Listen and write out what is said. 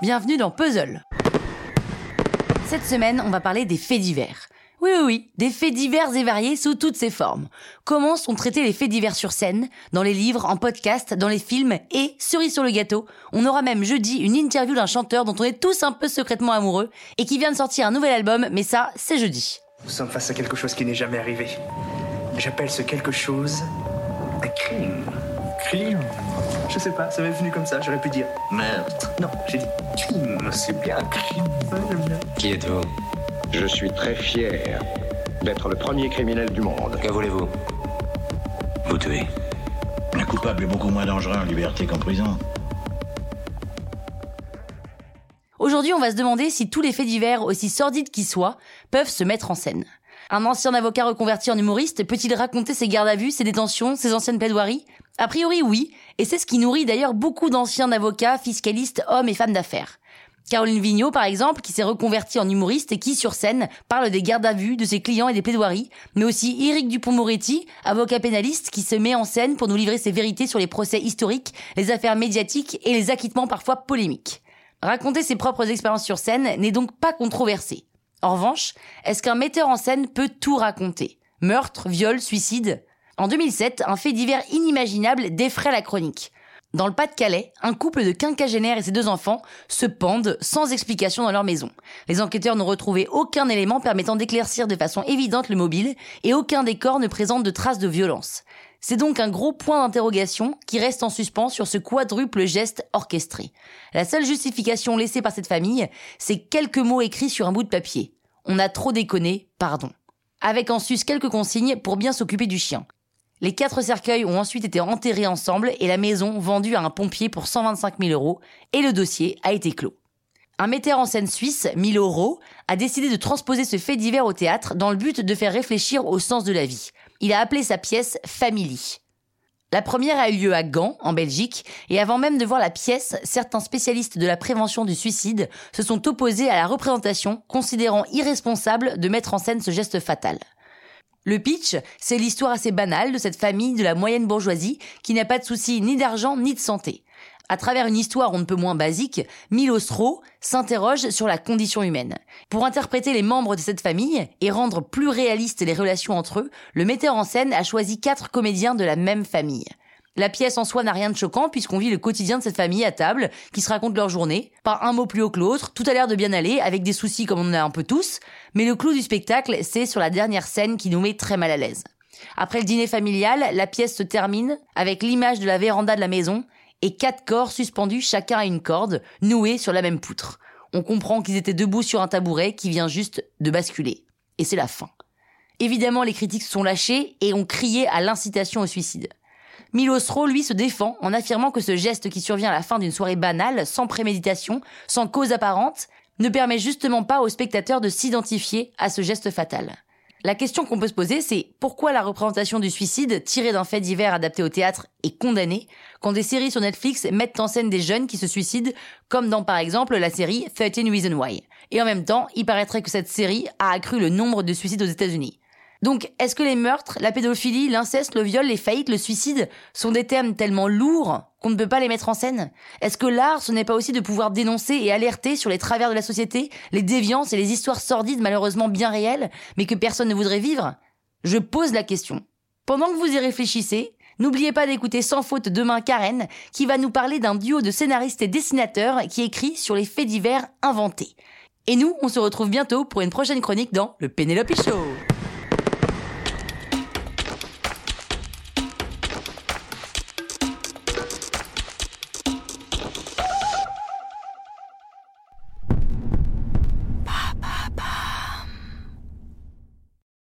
bienvenue dans Puzzle. Cette semaine, on va parler des faits divers. Oui, oui, oui, des faits divers et variés sous toutes ses formes. Comment sont traités les faits divers sur scène, dans les livres, en podcast, dans les films, et, cerise sur le gâteau, on aura même jeudi une interview d'un chanteur dont on est tous un peu secrètement amoureux, et qui vient de sortir un nouvel album, mais ça, c'est jeudi. Nous sommes face à quelque chose qui n'est jamais arrivé. J'appelle ce quelque chose un crime. Crime Je sais pas, ça m'est venu comme ça, j'aurais pu dire Meurtre. non, j'ai dit crime, c'est bien crime. Ouais, j'aime bien. Qui êtes-vous? Je suis très fier d'être le premier criminel du monde. Que voulez-vous? Vous tuez. Un coupable est beaucoup moins dangereux en liberté qu'en prison. Aujourd'hui, on va se demander si tous les faits divers, aussi sordides qu'ils soient, peuvent se mettre en scène. Un ancien avocat reconverti en humoriste peut-il raconter ses gardes à vue, ses détentions, ses anciennes plaidoiries? A priori oui, et c'est ce qui nourrit d'ailleurs beaucoup d'anciens avocats, fiscalistes, hommes et femmes d'affaires. Caroline Vigneault, par exemple, qui s'est reconvertie en humoriste et qui, sur scène, parle des gardes à vue, de ses clients et des plaidoiries, mais aussi Éric Dupont-Moretti, avocat pénaliste, qui se met en scène pour nous livrer ses vérités sur les procès historiques, les affaires médiatiques et les acquittements parfois polémiques. Raconter ses propres expériences sur scène n'est donc pas controversé. En revanche, est-ce qu'un metteur en scène peut tout raconter? Meurtre, viol, suicide? En 2007, un fait divers inimaginable défraie la chronique. Dans le Pas-de-Calais, un couple de quinquagénaires et ses deux enfants se pendent sans explication dans leur maison. Les enquêteurs n'ont retrouvé aucun élément permettant d'éclaircir de façon évidente le mobile et aucun des corps ne présente de traces de violence. C'est donc un gros point d'interrogation qui reste en suspens sur ce quadruple geste orchestré. La seule justification laissée par cette famille, c'est quelques mots écrits sur un bout de papier. On a trop déconné, pardon. Avec en sus quelques consignes pour bien s'occuper du chien. Les quatre cercueils ont ensuite été enterrés ensemble et la maison vendue à un pompier pour 125 000 euros et le dossier a été clos. Un metteur en scène suisse, Milo Rowe, a décidé de transposer ce fait divers au théâtre dans le but de faire réfléchir au sens de la vie. Il a appelé sa pièce Family. La première a eu lieu à Gand, en Belgique, et avant même de voir la pièce, certains spécialistes de la prévention du suicide se sont opposés à la représentation, considérant irresponsable de mettre en scène ce geste fatal. Le pitch, c'est l'histoire assez banale de cette famille de la moyenne bourgeoisie qui n'a pas de soucis ni d'argent ni de santé. À travers une histoire on ne peut moins basique, Milos Rowe s'interroge sur la condition humaine. Pour interpréter les membres de cette famille et rendre plus réalistes les relations entre eux, le metteur en scène a choisi quatre comédiens de la même famille. La pièce en soi n'a rien de choquant puisqu'on vit le quotidien de cette famille à table, qui se raconte leur journée, pas un mot plus haut que l'autre, tout a l'air de bien aller, avec des soucis comme on en a un peu tous, mais le clou du spectacle, c'est sur la dernière scène qui nous met très mal à l'aise. Après le dîner familial, la pièce se termine avec l'image de la véranda de la maison et quatre corps suspendus chacun à une corde, noués sur la même poutre. On comprend qu'ils étaient debout sur un tabouret qui vient juste de basculer. Et c'est la fin. Évidemment, les critiques se sont lâchés et ont crié à l'incitation au suicide. Milos Rowe, lui, se défend en affirmant que ce geste qui survient à la fin d'une soirée banale, sans préméditation, sans cause apparente, ne permet justement pas aux spectateurs de s'identifier à ce geste fatal. La question qu'on peut se poser, c'est pourquoi la représentation du suicide, tirée d'un fait divers adapté au théâtre, est condamnée quand des séries sur Netflix mettent en scène des jeunes qui se suicident, comme dans par exemple la série 13 Reasons Why. Et en même temps, il paraîtrait que cette série a accru le nombre de suicides aux États-Unis. Donc, est-ce que les meurtres, la pédophilie, l'inceste, le viol, les faillites, le suicide sont des termes tellement lourds qu'on ne peut pas les mettre en scène? Est-ce que l'art, ce n'est pas aussi de pouvoir dénoncer et alerter sur les travers de la société, les déviances et les histoires sordides malheureusement bien réelles, mais que personne ne voudrait vivre? Je pose la question. Pendant que vous y réfléchissez, N'oubliez pas d'écouter sans faute demain Karen, qui va nous parler d'un duo de scénaristes et dessinateurs qui écrit sur les faits divers inventés. Et nous, on se retrouve bientôt pour une prochaine chronique dans le Penelope Show.